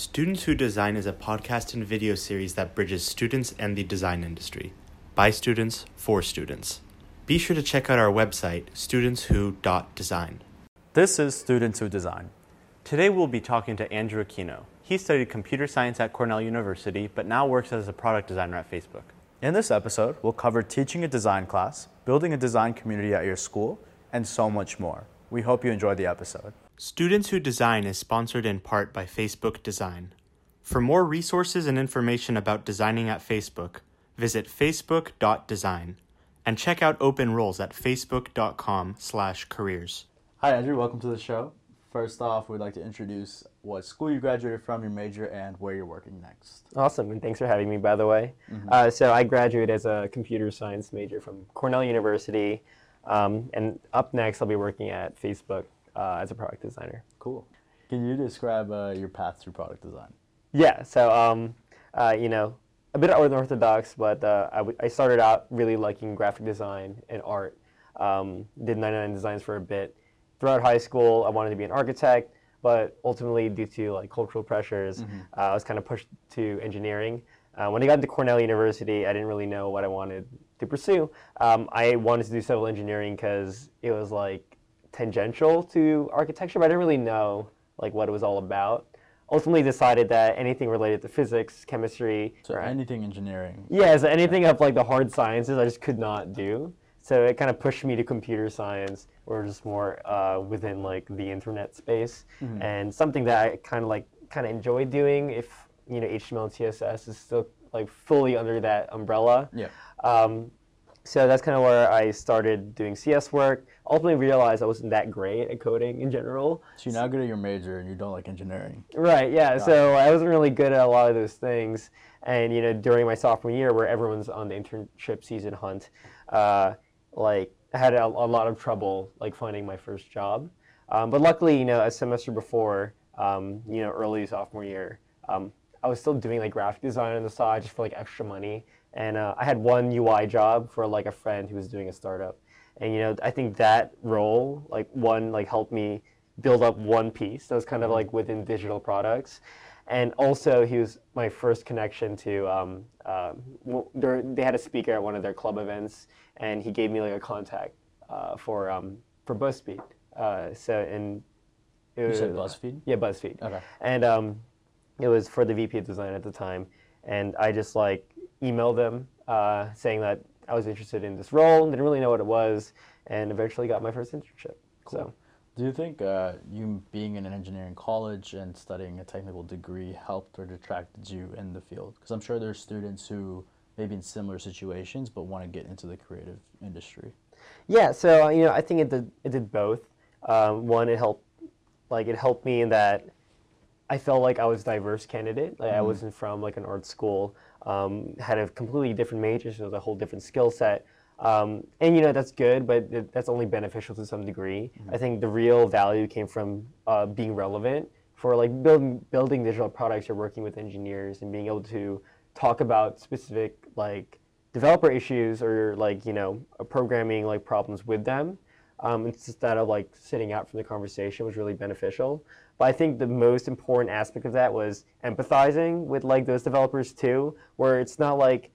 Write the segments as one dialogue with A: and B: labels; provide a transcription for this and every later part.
A: Students Who Design is a podcast and video series that bridges students and the design industry. By students, for students. Be sure to check out our website, studentswho.design.
B: This is Students Who Design.
A: Today we'll be talking to Andrew Aquino. He studied computer science at Cornell University, but now works as a product designer at Facebook.
B: In this episode, we'll cover teaching a design class, building a design community at your school, and so much more. We hope you enjoy the episode.
A: Students Who Design is sponsored in part by Facebook Design. For more resources and information about designing at Facebook, visit facebook.design and check out open roles at facebook.com slash careers.
B: Hi, Andrew. Welcome to the show. First off, we'd like to introduce what school you graduated from, your major, and where you're working next.
C: Awesome, and thanks for having me, by the way.
B: Mm-hmm.
C: Uh, so, I graduated as a computer science major from Cornell University, um, and up next, I'll be working at Facebook uh, as a product designer.
B: Cool. Can you describe uh, your path through product design?
C: Yeah, so, um, uh, you know, a bit unorthodox, but uh, I, w- I started out really liking graphic design and art. Um, did 99 designs for a bit. Throughout high school, I wanted to be an architect, but ultimately, due to like cultural pressures, uh, I was kind of pushed to engineering. Uh, when I got into Cornell University, I didn't really know what I wanted to pursue. Um, I wanted to do civil engineering because it was like tangential to architecture, but I didn't really know like what it was all about. Ultimately, decided that anything related to physics, chemistry,
B: So
C: or-
B: anything engineering.
C: yeah, so anything of like the hard sciences, I just could not do. So it kind of pushed me to computer science, or just more uh, within like the internet space, and something that I kind of like kind of enjoy doing. If you know HTML and CSS is still like fully under that umbrella.
B: Yeah.
C: Um, so that's kind of where I started doing CS work. Ultimately, realized I wasn't that great at coding in general.
B: So you're not good at your major and you don't like engineering.
C: Right. Yeah. So I wasn't really good at a lot of those things, and you know, during my sophomore year, where everyone's on the internship season hunt, uh, like I had a, a lot of trouble like finding my first job. Um, but luckily, you know, a semester before, um, you know, early sophomore year, um, I was still doing like graphic design on the side just for like extra money, and uh, I had one UI job for like a friend who was doing a startup, and you know, I think that role, like one, like helped me build up one piece that was kind of like within digital products. And also, he was my first connection to. Um, uh, they had a speaker at one of their club events, and he gave me like a contact uh, for um, for BuzzFeed. Uh, so and it
B: You said
C: was-
B: BuzzFeed?
C: Yeah, BuzzFeed.
B: Okay.
C: And um, it was for the VP of design at the time, and I just like emailed them uh, saying that I was interested in this role, didn't really know what it was, and eventually got my first internship. So.
B: Do you think uh, you being in an engineering college and studying a technical degree helped or detracted you in the field? Because I'm sure there's students who maybe in similar situations but want to get into the creative industry.
C: Yeah, so uh, you know, I think it did it did both. Um, one, it helped, like it helped me in that I felt like I was a diverse candidate. Like I wasn't from like an art school, um, had a completely different major, so it was a whole different skill set. Um, and you know that's good, but it, that's only beneficial to some degree. I think the real value came from uh, being relevant for like building building digital products. You're working with engineers and being able to talk about specific like developer issues or like you know programming like problems with them um, instead of like sitting out from the conversation was really beneficial but i think the most important aspect of that was empathizing with like those developers too where it's not like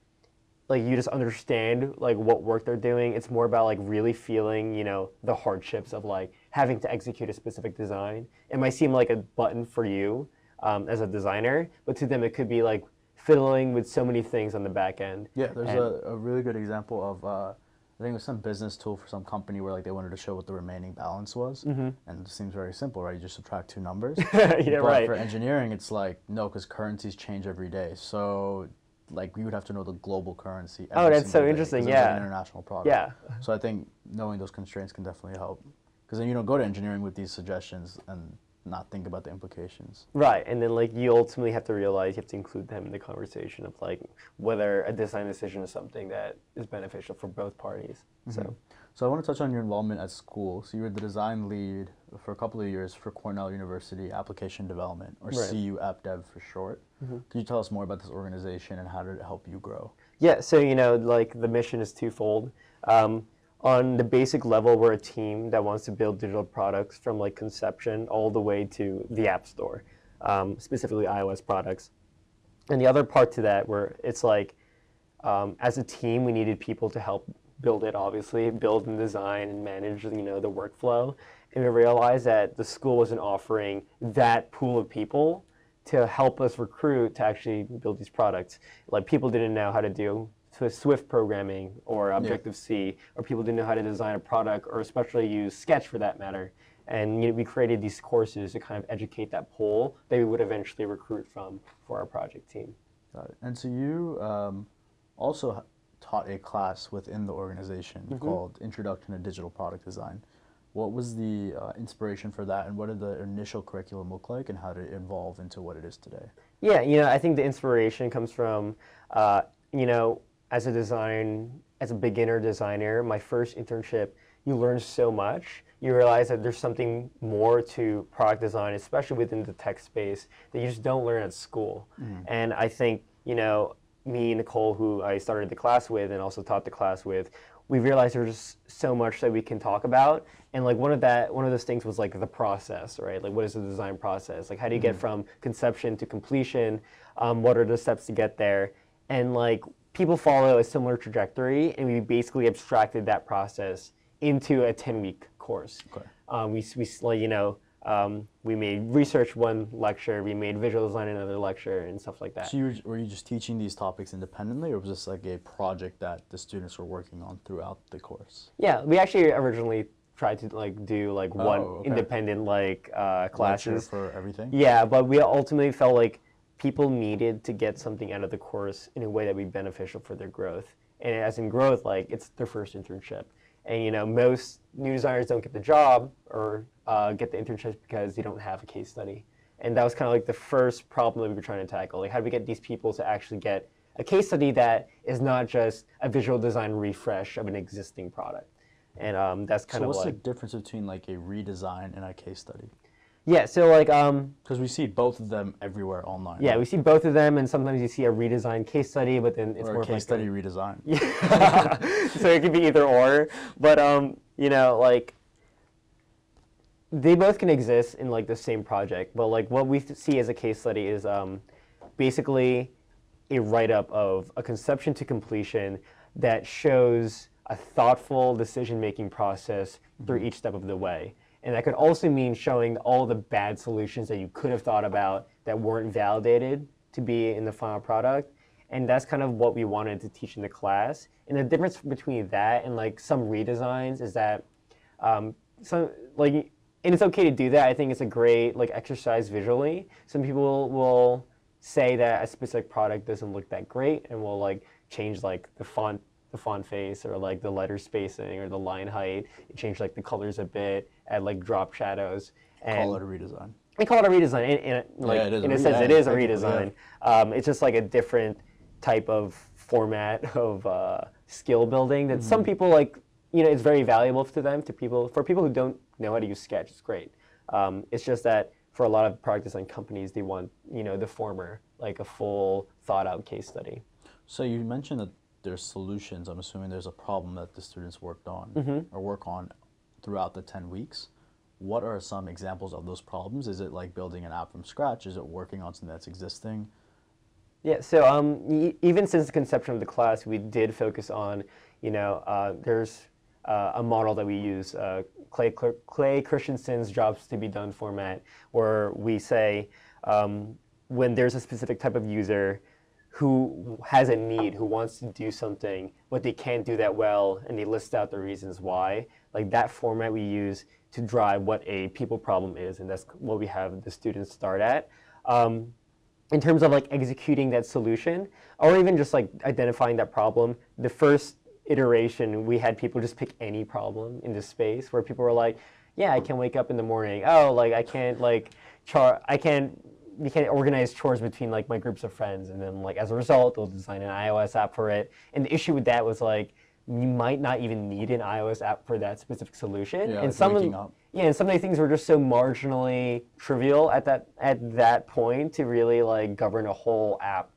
C: like you just understand like what work they're doing. It's more about like really feeling you know the hardships of like having to execute a specific design. It might seem like a button for you um, as a designer but to them it could be like fiddling with so many things on the back end.
B: Yeah, there's
C: And-
B: a, a really good example of uh, I think it was some business tool for some company where like they wanted to show what the remaining balance was, mm-hmm. and it seems very simple, right? You just subtract two numbers.
C: yeah
B: but
C: right
B: for engineering, it's like no, because currencies change every day. So like you would have to know the global currency.
C: Oh, that's so
B: day,
C: interesting,
B: 'cause it's like
C: yeah.
B: an international product.
C: Yeah.
B: So I think knowing those constraints can definitely help, because then you don't go to engineering with these suggestions and not think about the implications.
C: Right, and then like you ultimately have to realize you have to include them in the conversation of like whether a design decision is something that is beneficial for both parties. So
B: So I want to touch on your involvement at school. So you were the design lead for a couple of years for Cornell University Application Development, or
C: Right.
B: CU AppDev for short. Can you tell us more about this organization and how did it help you grow?
C: yeah, so you know like the mission is twofold. Um, on the basic level, we're a team that wants to build digital products from like conception all the way to the app store. um, specifically iOS products. And the other part to that, where it's like, um, as a team, we needed people to help build it. Obviously, build and design and manage, you know, the workflow. And we realized that the school wasn't offering that pool of people to help us recruit to actually build these products. Like people didn't know how to do Swift programming or Objective C, or people didn't know how to design a product, or especially use Sketch for that matter. And you know, we created these courses to kind of educate that pool that we would eventually recruit from for our project team.
B: Got it. And so you um, also taught a class within the organization mm-hmm. called Introduction to Digital Product Design. What was the uh, inspiration for that, and what did the initial curriculum look like, and how did it evolve into what it is today?
C: Yeah, you know, I think the inspiration comes from, uh, you know, as a design, as a beginner designer, my first internship, you learn so much. You realize that there's something more to product design, especially within the tech space, that you just don't learn at school. Mm. And I think, you know, me, Nicole, who I started the class with and also taught the class with, we realized there's just so much that we can talk about and like one of that one of those things was like the process right like what is the design process like how do you get mm-hmm. from conception to completion um, what are the steps to get there and like people follow a similar trajectory and we basically abstracted that process into a 10 week course okay. um, we, we like you know um, we made research one lecture, we made visual design another lecture, and stuff like that.
B: So you were, were you just teaching these topics independently, or was this like a project that the students were working on throughout the course?
C: Yeah, we actually originally tried to like do like oh, one okay. independent like uh, classes
B: lecture for everything.
C: Yeah, but we ultimately felt like people needed to get something out of the course in a way that would be beneficial for their growth. And as in growth, like it's their first internship. And you know, most new designers don't get the job or uh, get the internship because they don't have a case study. And that was kind of like the first problem that we were trying to tackle. Like, how do we get these people to actually get a case study that is not just a visual design refresh of an existing product? And um, that's kind
B: so
C: of
B: what's
C: like,
B: the difference between like a redesign and a case study?
C: Yeah, so like um
B: because we see both of them everywhere online.
C: Yeah, right? we see both of them, and sometimes you see a redesigned case study, but then it's
B: or
C: more
B: a case
C: like
B: study a, redesign.
C: Yeah, so it could be either or, but um you know like they both can exist in like the same project, but like what we see as a case study is um basically a write up of a conception to completion that shows a thoughtful decision making process through mm-hmm. each step of the way. And that could also mean showing all the bad solutions that you could have thought about that weren't validated to be in the final product. And that's kind of what we wanted to teach in the class. And the difference between that and like some redesigns is that um, some like and it's okay to do that. I think it's a great like exercise visually. Some people will say that a specific product doesn't look that great and will like change like the font the font face or like the letter spacing or the line height. Change like the colors a bit, add like drop shadows.
B: And call it a redesign.
C: I call it a redesign. In, in, like, yeah, in a, a sense, it is a redesign. Yeah. Um, it's just like a different type of format of uh, skill building that mm-hmm. some people like. You know, it's very valuable to them. To people, for people who don't know how to use Sketch, it's great. Um, it's just that for a lot of product design companies, they want you know the former, like a full thought out case study.
B: So you mentioned that there's solutions. I'm assuming there's a problem that the students worked on mm-hmm. or work on throughout the 10 weeks. What are some examples of those problems? Is it like building an app from scratch? Is it working on something that's existing?
C: Yeah, so um, y- even since the conception of the class, we did focus on, you know, uh, there's uh, a model that we use, uh, Clay, Clay Christensen's jobs to be done format, where we say um, when there's a specific type of user, who has a need, who wants to do something, but they can't do that well, and they list out the reasons why. Like that format we use to drive what a people problem is, and that's what we have the students start at. Um, in terms of like executing that solution, or even just like identifying that problem, the first iteration we had people just pick any problem in this space where people were like, "Yeah, I can't wake up in the morning. Oh, like I can't like char, I can't we can organize chores between like my groups of friends, and then like as a result, they'll design an iOS app for it. And the issue with that was like you might not even need an iOS app for that specific solution.
B: Yeah,
C: and
B: like
C: some
B: of up.
C: yeah, and some of the things were just so marginally trivial at that at that point to really like govern a whole app.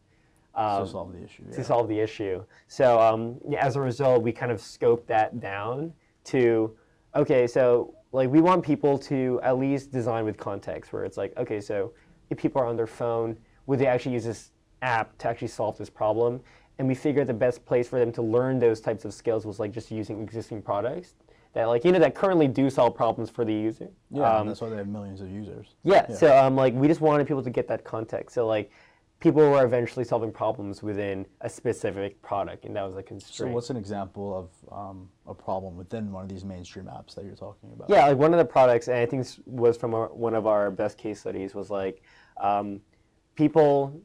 B: Um, to solve the issue.
C: To solve the issue. So um, yeah, as a result, we kind of scoped that down to okay, so like we want people to at least design with context, where it's like okay, so if people are on their phone, would they actually use this app to actually solve this problem? And we figured the best place for them to learn those types of skills was like just using existing products that like you know that currently do solve problems for the user.
B: Yeah,
C: Um,
B: that's why they have millions of users.
C: yeah,
B: Yeah.
C: So um, like we just wanted people to get that context. So like people were eventually solving problems within a specific product, and that was a constraint.
B: So what's an example of um, a problem within one of these mainstream apps that you're talking about?
C: yeah, like one of the products, and I think this was from our, one of our best case studies, was like um, people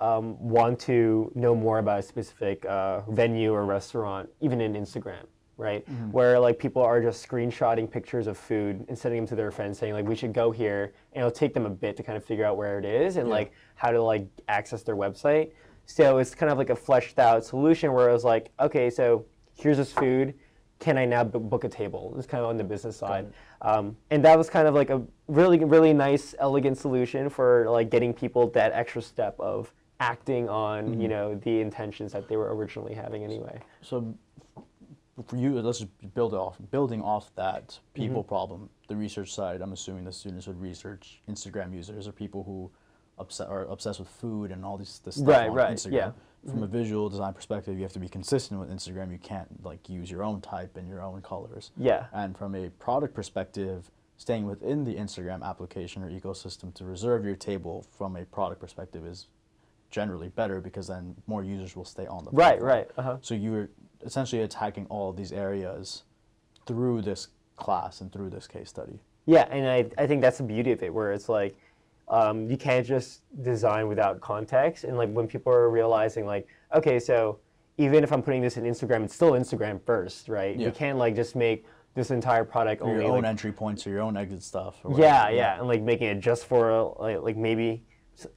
C: um, want to know more about a specific uh, venue or restaurant, even in Instagram, right? Where like people are just screenshotting pictures of food and sending them to their friends, saying like we should go here, and it'll take them a bit to kind of figure out where it is and
B: Yeah.
C: like how to like access their website. So it's kind of like a fleshed out solution where it was like, okay, so here's this food. Can I now b- book a table? It's kind of on the business side, um, and that was kind of like a really, really nice, elegant solution for like getting people that extra step of acting on, you know, the intentions that they were originally having anyway.
B: So for you, let's just build off building off that people
C: Mm-hmm.
B: problem. The research side, I'm assuming the students would research Instagram users or people who obsess, are obsessed with food and all these this stuff
C: Right,
B: on
C: right,
B: Instagram.
C: yeah. Mm-hmm.
B: From a visual design perspective, you have to be consistent with Instagram. You can't like use your own type and your own colors.
C: Yeah.
B: And from a product perspective, staying within the Instagram application or ecosystem to reserve your table from a product perspective is generally better because then more users will stay on the
C: Right,
B: platform.
C: right. Uh-huh.
B: So you're essentially attacking all of these areas through this class and through this case study.
C: Yeah, and I, I think that's the beauty of it, where it's like um, you can't just design without context. And like when people are realizing, like, okay, so even if I'm putting this in Instagram, it's still Instagram first, right?
B: Yeah.
C: You can't like just make this entire product
B: Or
C: only
B: your own
C: like,
B: entry points or your own exit stuff. Or
C: yeah, yeah, and like making it just for like, like maybe.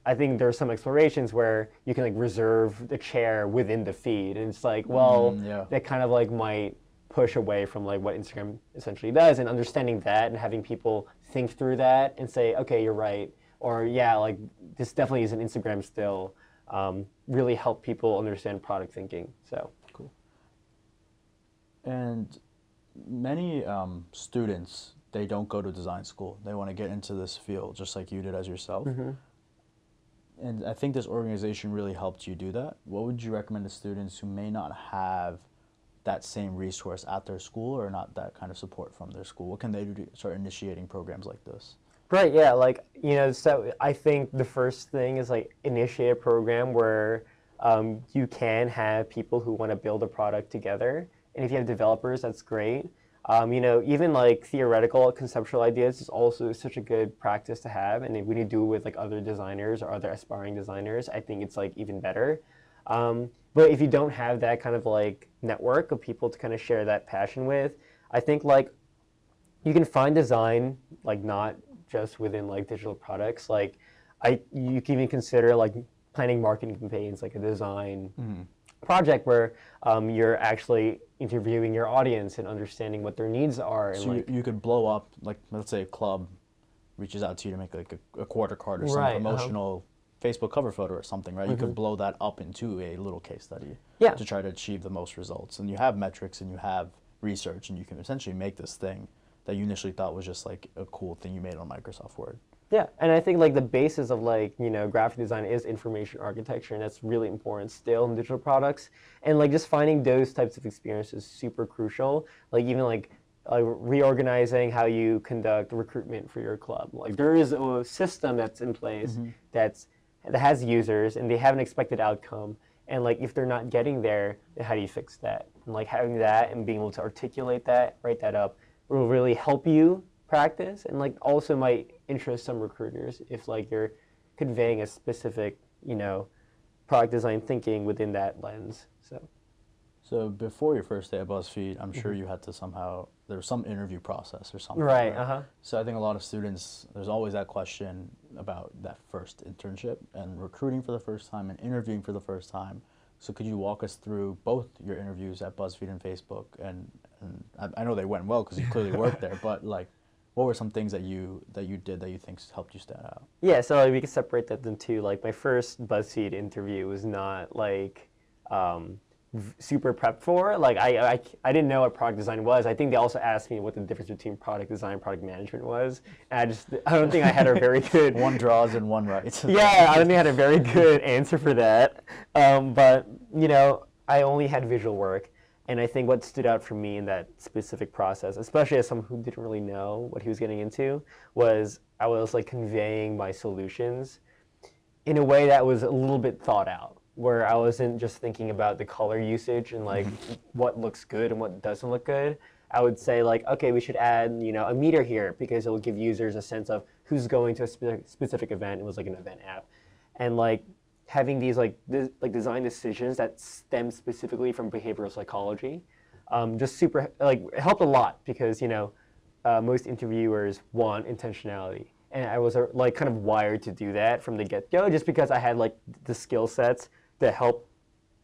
C: I think there are some explorations where you can like reserve the chair within the feed, and it's like, well,
B: Mm, yeah.
C: that kind of like might push away from like what Instagram essentially does, and understanding that and having people think through that and say, okay, you're right, or yeah, like this definitely isn't Instagram still. Um, really help people understand product thinking. So cool.
B: And many um, students, they don't go to design school. They want to get into this field just like you did as yourself.
C: Mm-hmm.
B: And I think this organization really helped you do that. What would you recommend to students who may not have that same resource at their school or not that kind of support from their school? What can they do to start initiating programs like this?
C: Right, yeah, like, you know, so I think the first thing is like initiate a program where um, you can have people who want to build a product together. And if you have developers, that's great. Um, you know, even like theoretical conceptual ideas is also such a good practice to have. And if when you do it with like other designers or other aspiring designers, I think it's like even better. Um, but if you don't have that kind of like network of people to kind of share that passion with, I think like you can find design like not just within like digital products like i you can even consider like planning marketing campaigns like a design project where um, you're actually interviewing your audience and understanding what their needs are and
B: So
C: like
B: you, you could blow up, like, let's say a club reaches out to you to make like a, a quarter card or some
C: Right, uh-huh.
B: Facebook cover photo or something, right? You could blow that up into a little case study
C: Mm-hmm. Yeah.
B: to try to achieve the most results. And you have metrics and you have research, and you can essentially make this thing that you initially thought was just like a cool thing you made on Microsoft Word.
C: Yeah, and I think like the basis of like you know graphic design is information architecture, and that's really important still in digital products. And like just finding those types of experiences is super crucial. Like even like uh, reorganizing how you conduct recruitment for your club. Like there is a system that's in place that's that has users, and they have an expected outcome. And like if they're not getting there, how do you fix that? And like having that and being able to articulate that, write that up, will really help you practice and like also might interest some recruiters if like you're conveying a specific you know product design thinking within that lens so
B: So before your first day at BuzzFeed, I'm sure you had to somehow there was some interview process or something.
C: Mm-hmm. right uh-huh
B: So I think a lot of students, there's always that question about that first internship and recruiting for the first time and interviewing for the first time. So could you walk us through both your interviews at BuzzFeed and Facebook? And, and I, I know they went well because you clearly worked there, but like, what were some things that you that you did that you think helped you stand out?
C: yeah so like, we can separate that into like my first buzzfeed interview was not like um, v- super prepped for. Like I, I, I didn't know what product design was. I think they also asked me what the difference between product design and product management was. And I just I don't think I had a very good
B: One draws and one writes.
C: yeah, I don't think I had a very good answer for that. Um, but you know, I only had visual work, and I think what stood out for me in that specific process, especially as someone who didn't really know what he was getting into, was I was like conveying my solutions in a way that was a little bit thought out. Where I wasn't just thinking about the color usage and like mm-hmm. what looks good and what doesn't look good. I would say like, okay, we should add you know a meter here because it will give users a sense of who's going to a spe- specific event. It was like an event app, and like having these like de- like design decisions that stem specifically from behavioral psychology, um, just super like it helped a lot because you know uh, most interviewers want intentionality, and I was uh, like kind of wired to do that from the get go, just because I had like the skill sets that help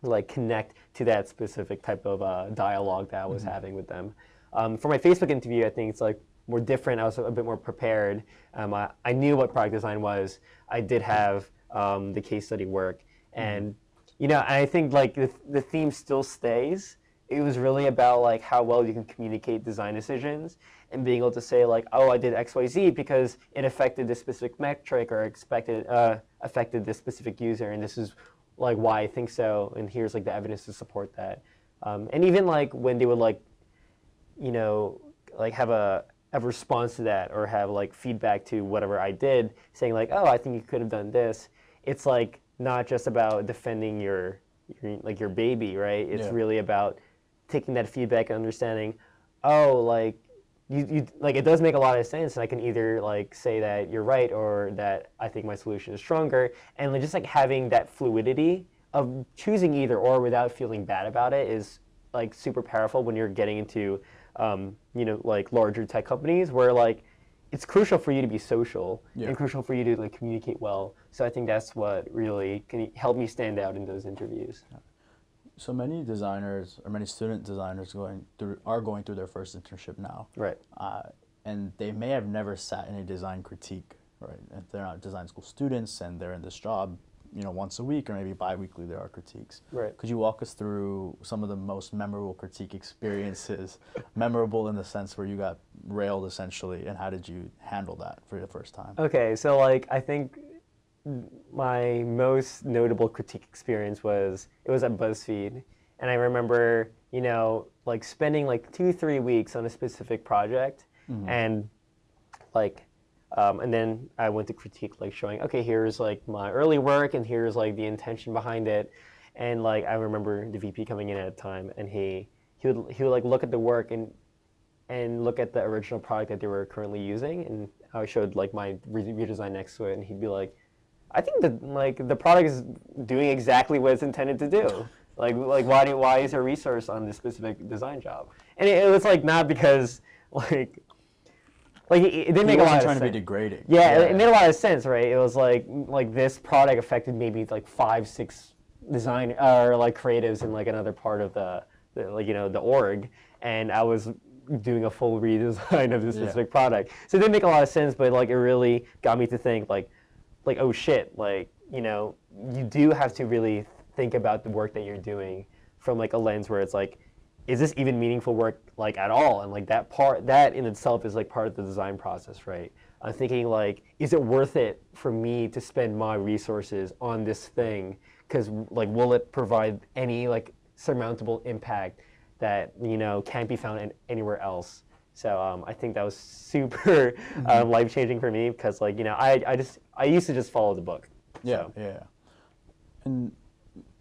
C: like connect to that specific type of uh, dialogue that I was having with them. Um, for my Facebook interview, I think it's like more different. I was a bit more prepared. Um, I, I knew what product design was. I did have um, the case study work, and you know, and I think like the, the theme still stays. It was really about like how well you can communicate design decisions and being able to say like, oh, I did X, Y, Z because it affected this specific metric or expected uh, affected this specific user, and this is like why I think so, and here's like the evidence to support that. Um, and even like when they would like, you know, like have a have a response to that or have like feedback to whatever I did, saying like, oh, I think you could have done this. It's like not just about defending your, your like your baby, right? It's
B: Yeah.
C: really about taking that feedback and understanding, oh, like you, you like it does make a lot of sense and i can either like say that you're right or that i think my solution is stronger and like, just like having that fluidity of choosing either or without feeling bad about it is like super powerful when you're getting into um, you know like larger tech companies where like it's crucial for you to be social
B: Yeah.
C: and crucial for you to like communicate well so i think that's what really can help me stand out in those interviews
B: So many designers or many student designers going through are going through their first internship now.
C: right
B: uh, and they may have never sat in a design critique, right? If they're not design school students and they're in this job, you know, once a week or maybe bi-weekly, there are critiques.
C: Right.
B: Could you walk us through some of the most memorable critique experiences, memorable in the sense where you got railed essentially, and how did you handle that for the first time?
C: Okay, so like I think my most notable critique experience was it was at BuzzFeed, and I remember you know like spending like two three weeks on a specific project, mm-hmm. and like um, and then I went to critique like showing okay here's like my early work and here's like the intention behind it, and like I remember the VP coming in at a time and he he would he would like look at the work and and look at the original product that they were currently using. And I showed like my re- redesign next to it and he'd be like I think that like the product is doing exactly what it's intended to do. Like like why do why is there a resource on this specific design job? And it, it was like not because like like it, it didn't
B: He
C: make a lot of
B: trying to
C: sense.
B: be degrading.
C: Yeah, it- it made a lot of sense, right? It was like like this product affected maybe like five, six design or like creatives in like another part of the, the like you know the org, and I was doing a full redesign of this
B: Yeah.
C: specific product. So it didn't make a lot of sense, but like it really got me to think like like oh shit, like you know you do have to really think about the work that you're doing from like a lens where it's like is this even meaningful work like at all? And like that part that in itself is like part of the design process right? I'm thinking like is it worth it for me to spend my resources on this thing? Because like will it provide any like surmountable impact that you know can't be found in, anywhere else? So um, i think that was super um, life changing for me because like you know I, I just i used to just follow the book
B: Yeah,
C: So,
B: yeah. And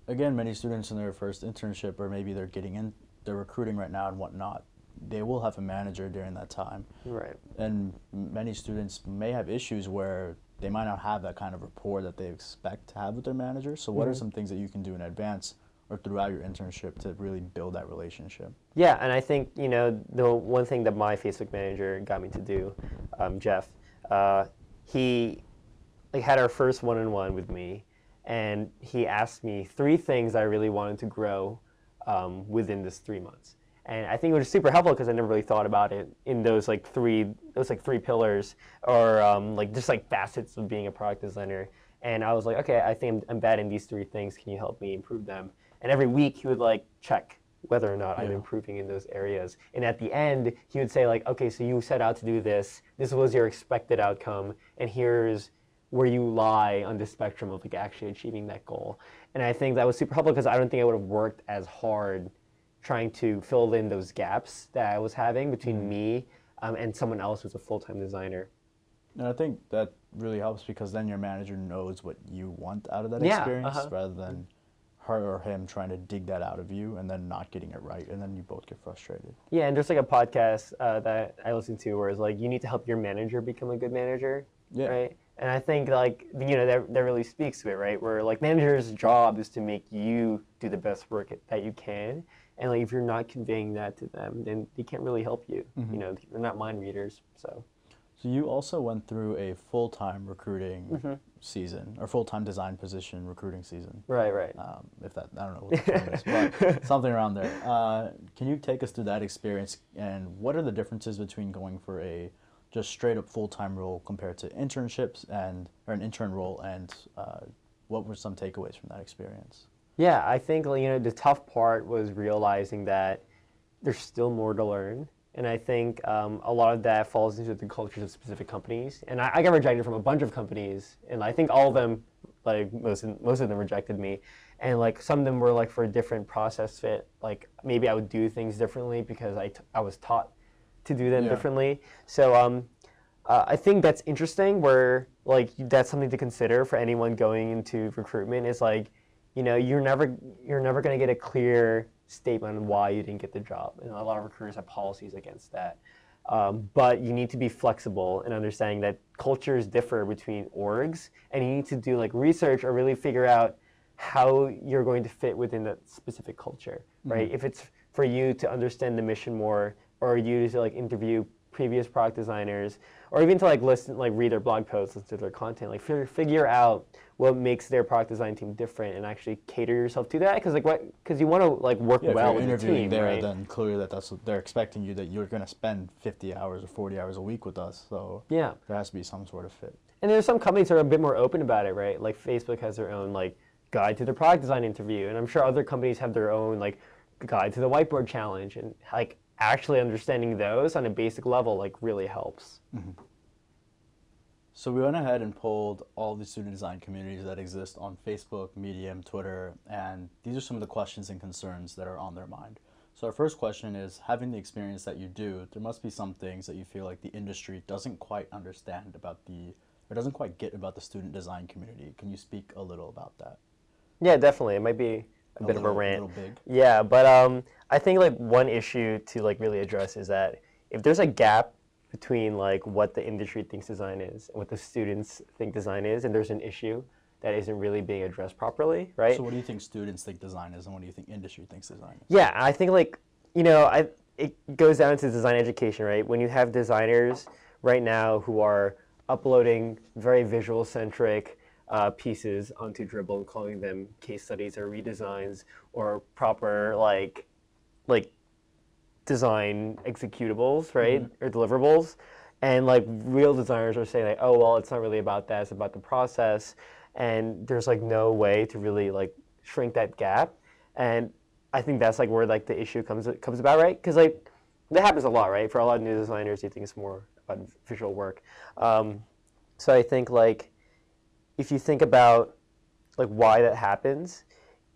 B: again, many students in their first internship, or maybe they're getting in, they're recruiting right now and whatnot. They will have a manager during that time,
C: right
B: and many students may have issues where they might not have that kind of rapport that they expect to have with their manager. So, what are
C: Mhm.
B: some things that you can do in advance or throughout your internship to really build that relationship?
C: Yeah, and I think you know the one thing that my Facebook manager got me to do, um, Jeff, uh, he like had our first one-on-one with me, and he asked me three things I really wanted to grow um, within this three months. And I think it was super helpful because I never really thought about it in those like three those like three pillars or um, like just like facets of being a product designer. And I was like, okay, I think I'm, I'm bad in these three things. Can you help me improve them? and every week he would like check whether or not I'm improving in those areas. And at the end, he would say like, okay, so you set out to do this. This was your expected outcome, and here's where you lie on the spectrum of like actually achieving that goal. And I think that was super helpful because I don't think I would have worked as hard trying to fill in those gaps that I was having between
B: Mm-hmm.
C: me um, and someone else who's a full time designer.
B: And I think that really helps because then your manager knows what you want out of that
C: Yeah,
B: experience
C: uh-huh.
B: rather than her or him trying to dig that out of you and then not getting it right and then you both get frustrated.
C: Yeah, and there's like a podcast uh, that I listen to where it's like you need to help your manager become a good manager,
B: Yeah.
C: right? And I think like you know that that really speaks to it, right? Where like manager's job is to make you do the best work that you can, and like if you're not conveying that to them, then they can't really help you.
B: Mm-hmm.
C: You know, they're not mind readers, so.
B: So you also went through a full-time recruiting
C: Mm-hmm.
B: season or full-time design position recruiting season.
C: Right, right.
B: Um, if that, I don't know what the term is, but something around there. Uh, can you take us through that experience and what are the differences between going for a just straight up full-time role compared to internships and or an intern role and uh, what were some takeaways from that experience?
C: Yeah, I think you know the tough part was realizing that there's still more to learn, and I think um, a lot of that falls into the cultures of specific companies. And I, I got rejected from a bunch of companies, and I think all of them, like most most of them, rejected me. And like some of them were like for a different process fit. Like maybe I would do things differently because I, I was taught to do them
B: Yeah.
C: differently. So um, uh, I think that's interesting. Where like that's something to consider for anyone going into recruitment is like, you know, you're never you're never going to get a clear statement on why you didn't get the job, and a lot of recruiters have policies against that. Um, but you need to be flexible in understanding that cultures differ between orgs, and you need to do like research or really figure out how you're going to fit within that specific culture, right? If it's for you to understand the mission more, or you to like interview previous product designers, or even to like listen, like read their blog posts, listen to their content, like figure, figure out what makes their product design team different, and actually cater yourself to that. Because like what? Because you want to like work
B: Yeah,
C: well
B: if
C: with
B: you're
C: the
B: interviewing
C: team,
B: there,
C: right?
B: then clearly that that's what they're expecting you that you're going to spend 50 hours or 40 hours a week with us. So
C: yeah.
B: there has to be some sort of fit.
C: And there's some companies that are a bit more open about it, right? Like Facebook has their own like guide to the product design interview, and I'm sure other companies have their own like guide to the whiteboard challenge, and like actually understanding those on a basic level like really helps. Mm-hmm.
B: So we went ahead and polled all the student design communities that exist on Facebook, Medium, Twitter, and these are some of the questions and concerns that are on their mind. So our first question is, having the experience that you do, there must be some things that you feel like the industry doesn't quite understand about the, or doesn't quite get about the student design community. Can you speak a little about that?
C: Yeah, definitely. It might be a, bit
B: little,
C: of a rant. Yeah, but um, I think like one issue to like really address is that if there's a gap between like what the industry thinks design is and what the students think design is, and there's an issue that isn't really being addressed properly, right?
B: So what do you think students think design is, and what do you think industry thinks design is?
C: Yeah, I think like you know, I it goes down to design education, right? When you have designers right now who are uploading very visual centric uh, pieces onto Dribbble and calling them case studies or redesigns or proper like like design executables, right, or deliverables, and like real designers are saying like, oh well, it's not really about that; it's about the process, and there's like no way to really like shrink that gap, and I think that's like where like the issue comes comes about, right? Because like that happens a lot, right? For a lot of new designers, you think it's more about visual work. Um, so I think like if you think about like why that happens,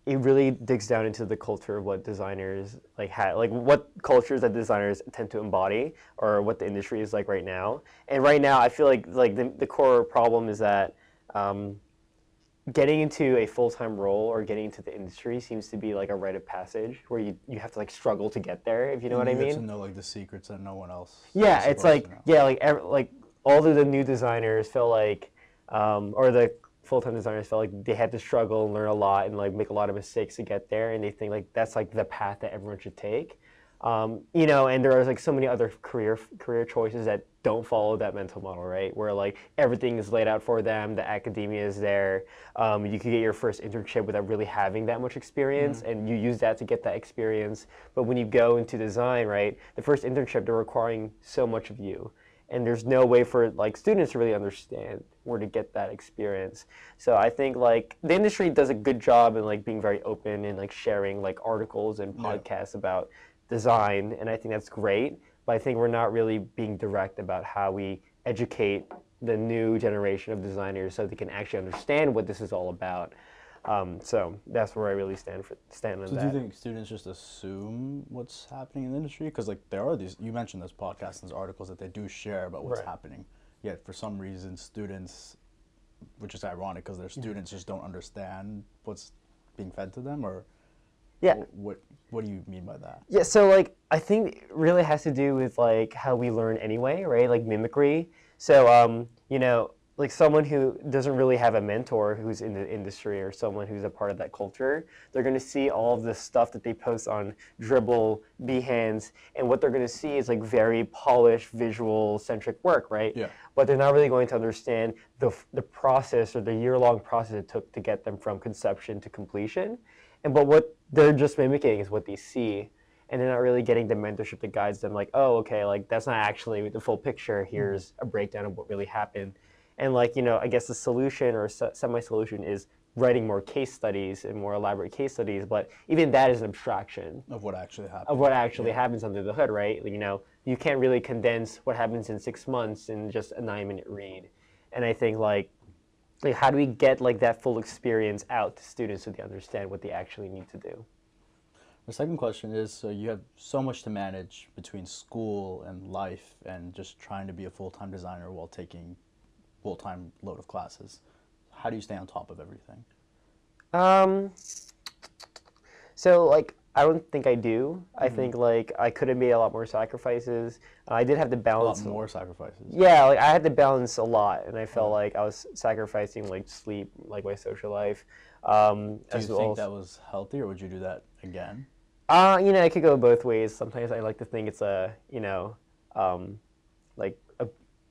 C: it really digs down into the culture of what designers like have, like what cultures that designers tend to embody, or what the industry is like right now. And right now, I feel like like the, the core problem is that. Um, getting into a full-time role or getting into the industry seems to be like a rite of passage where you, you have to like struggle to get there if you know what i mean
B: to know like the secrets that no one else.
C: yeah, it's like yeah, like ev- like all of the new designers feel like, um, or the full time designers felt like they had to struggle and learn a lot and like make a lot of mistakes to get there, and they think like that's like the path that everyone should take. Um, you know, and there are like so many other career career choices that don't follow that mental model, right? Where like everything is laid out for them, the academia is there. Um, you could get your first internship without really having that much experience, and you use that to get that experience. But when you go into design, right, the first internship they're requiring so much of you, and there's no way for like students to really understand where to get that experience. So I think like the industry does a good job in like being very open and like sharing like articles and
B: Yeah.
C: podcasts about design, and I think that's great. But I think we're not really being direct about how we educate the new generation of designers so they can actually understand what this is all about. Um, so that's where I really stand for stand on
B: So
C: that.
B: do you think students just assume what's happening in the industry? Because like there are these, you mentioned those podcasts and those articles that they do share about what's
C: Right.
B: happening. Yet for some reason, students, which is ironic because their students just don't understand what's being fed to them, or
C: yeah.
B: wh- what what do you mean by that?
C: Yeah, so like I think it really has to do with like how we learn anyway, right? Like mimicry. So um, you know, like someone who doesn't really have a mentor who's in the industry or someone who's a part of that culture, they're going to see all of the stuff that they post on Dribbble, Behance, and what they're going to see is like very polished, visual centric work, right?
B: Yeah.
C: But they're not really going to understand the the process or the year long process it took to get them from conception to completion. And but what they're just mimicking is what they see and they're not really getting the mentorship that guides them like oh okay like that's not actually the full picture mm-hmm. here's a breakdown of what really happened and like you know i guess the solution or se- semi-solution is writing more case studies and more elaborate case studies but even that is an abstraction.
B: Of what actually happened?
C: of what actually happens under the hood right? You know you can't really condense what happens in six months in just a nine minute read. And i think like like how do we get like that full experience out to students so they understand what they actually need to do?
B: The second question is so you have so much to manage between school and life and just trying to be a full time designer while taking full time load of classes. How do you stay on top of everything?
C: Um. So like, I don't think I do.
B: Mm-hmm.
C: I think like I could have made a lot more sacrifices. Uh, I did have to balance
B: A lot more sacrifices.
C: Yeah, like I had to balance a lot, and I felt like I was sacrificing like sleep, like my social life. Um,
B: Do you
C: well
B: think
C: as-
B: that was healthy, or would you do that again?
C: Uh, you know, it could go both ways. Sometimes I like to think it's a, you know, um, like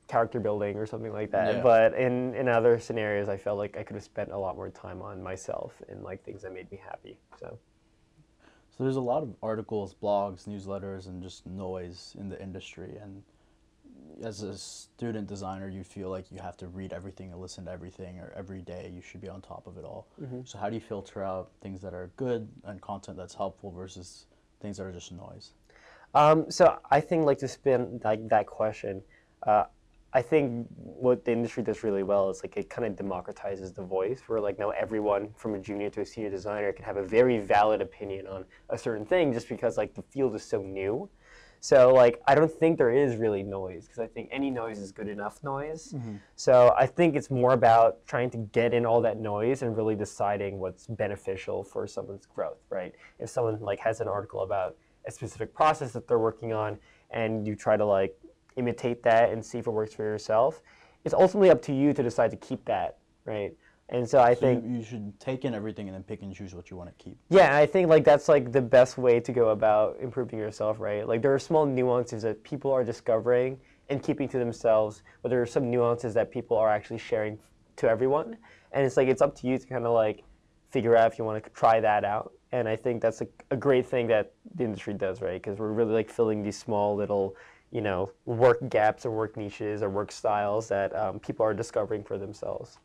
C: character building or something like that.
B: Yeah.
C: But in, in other scenarios, I felt like I could have spent a lot more time on myself and like things that made me happy. So
B: So there's a lot of articles, blogs, newsletters, and just noise in the industry. And as a student designer, you feel like you have to read everything and listen to everything, or every day you should be on top of it all. So how do you filter out things that are good and content that's helpful versus things that are just noise?
C: Um, so I think like to spin like that question, uh, I think what the industry does really well is like it kind of democratizes the voice, where like now everyone from a junior to a senior designer can have a very valid opinion on a certain thing, just because like the field is so new. So like I don't think there is really noise because I think any noise is good enough noise. Mm-hmm. So I think it's more about trying to get in all that noise and really deciding what's beneficial for someone's growth, right? If someone like has an article about a specific process that they're working on and you try to like imitate that and see if it works for yourself, it's ultimately up to you to decide to keep that, right? And so I
B: So
C: think
B: you, you should take in everything and then pick and choose what you want to keep.
C: yeah, I think like that's like the best way to go about improving yourself, right? Like there are small nuances that people are discovering and keeping to themselves, but there are some nuances that people are actually sharing to everyone. And it's like it's up to you to kind of like figure out if you want to try that out. And I think that's a, a great thing that the industry does, right? Because we're really like filling these small little, you know, work gaps or work niches or work styles that um, people are discovering for themselves.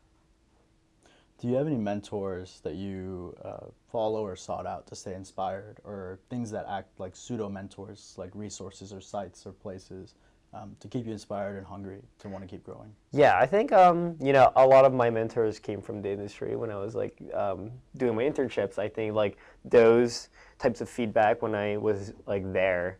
B: Do you have any mentors that you uh, follow or sought out to stay inspired, or things that act like pseudo mentors, like resources or sites or places, um, to keep you inspired and hungry to want to keep growing?
C: Yeah, I think um, you know a lot of my mentors came from the industry when I was like um, doing my internships. I think like those types of feedback when I was like there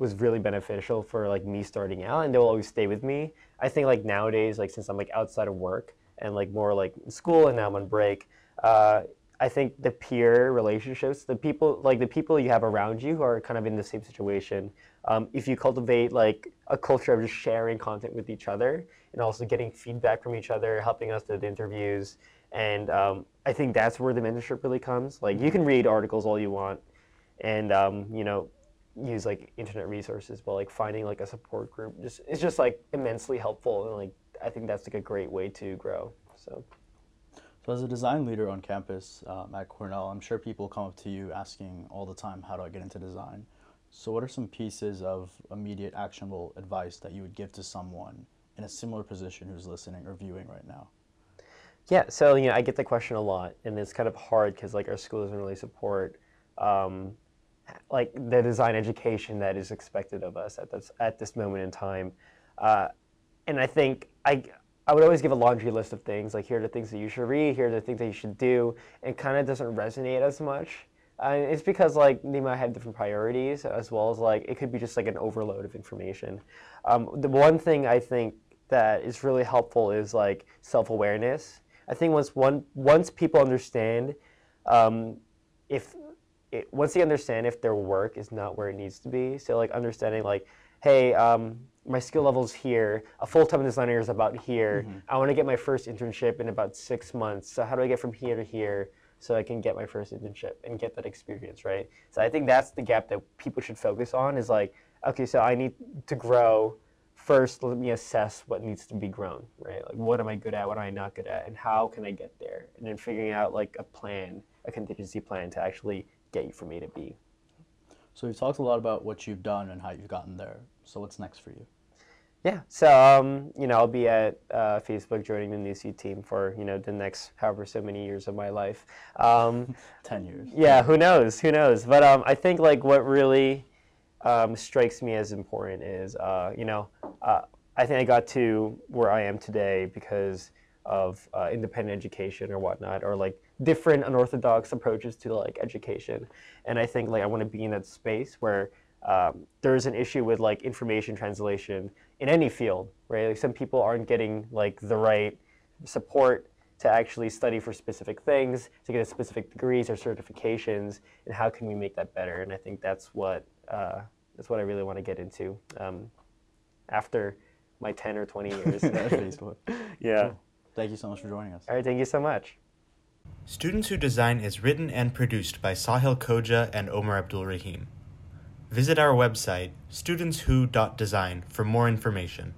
C: was really beneficial for like me starting out, and they will always stay with me. I think like nowadays, like since I'm like outside of work and like more like school, and now I'm on break. Uh, I think the peer relationships, the people like the people you have around you who are kind of in the same situation. Um, if you cultivate like a culture of just sharing content with each other and also getting feedback from each other, helping us with interviews, and um, I think that's where the mentorship really comes. Like you can read articles all you want, and um, you know use like internet resources, but like finding like a support group just it's just like immensely helpful, and like I think that's like a great way to grow. So.
B: So, as a design leader on campus um, at Cornell, I'm sure people come up to you asking all the time, "How do I get into design?" So, what are some pieces of immediate actionable advice that you would give to someone in a similar position who's listening or viewing right now?
C: Yeah, so you know, I get the question a lot, and it's kind of hard because like our school doesn't really support um, like the design education that is expected of us at this at this moment in time. Uh, and I think I I would always give a laundry list of things like here are the things that you should read, here are the things that you should do, and kind of doesn't resonate as much. It's because like they might have different priorities as well as like it could be just like an overload of information. Um, the one thing I think that is really helpful is like self awareness. I think once one once people understand um, if it, once they understand if their work is not where it needs to be, so like understanding like, hey, um, my skill level's here. A full-time designer is about here. Mm-hmm. I want to get my first internship in about six months. So how do I get from here to here so I can get my first internship and get that experience, right? So I think that's the gap that people should focus on. Is like, okay, so I need to grow. First, let me assess what needs to be grown, right? Like, what am I good at? What am I not good at? And how can I get there? And then figuring out like a plan, a contingency plan to actually get you from A to B.
B: So you've talked a lot about what you've done and how you've gotten there. So what's next for you?
C: Yeah, so um, you know I'll be at uh, Facebook joining the Newsfeed team for you know the next however so many years of my life. Um,
B: Ten years.
C: Yeah, who knows? Who knows? But um, I think like what really um, strikes me as important is uh, you know uh, I think I got to where I am today because of uh, independent education or whatnot, or like different unorthodox approaches to like education. And I think like I want to be in that space where um, there's an issue with like information translation in any field, right? Like some people aren't getting like the right support to actually study for specific things, to get specific degrees or certifications, and how can we make that better? And I think that's what uh, that's what I really want to get into um, after my 10 or 20 years. yeah.
B: Thank you so much for joining us.
C: All right, thank you so much.
A: Students Who Design is written and produced by Sahil Koja and Omar Abdul Rahim. Visit our website, studentswho.design, for more information.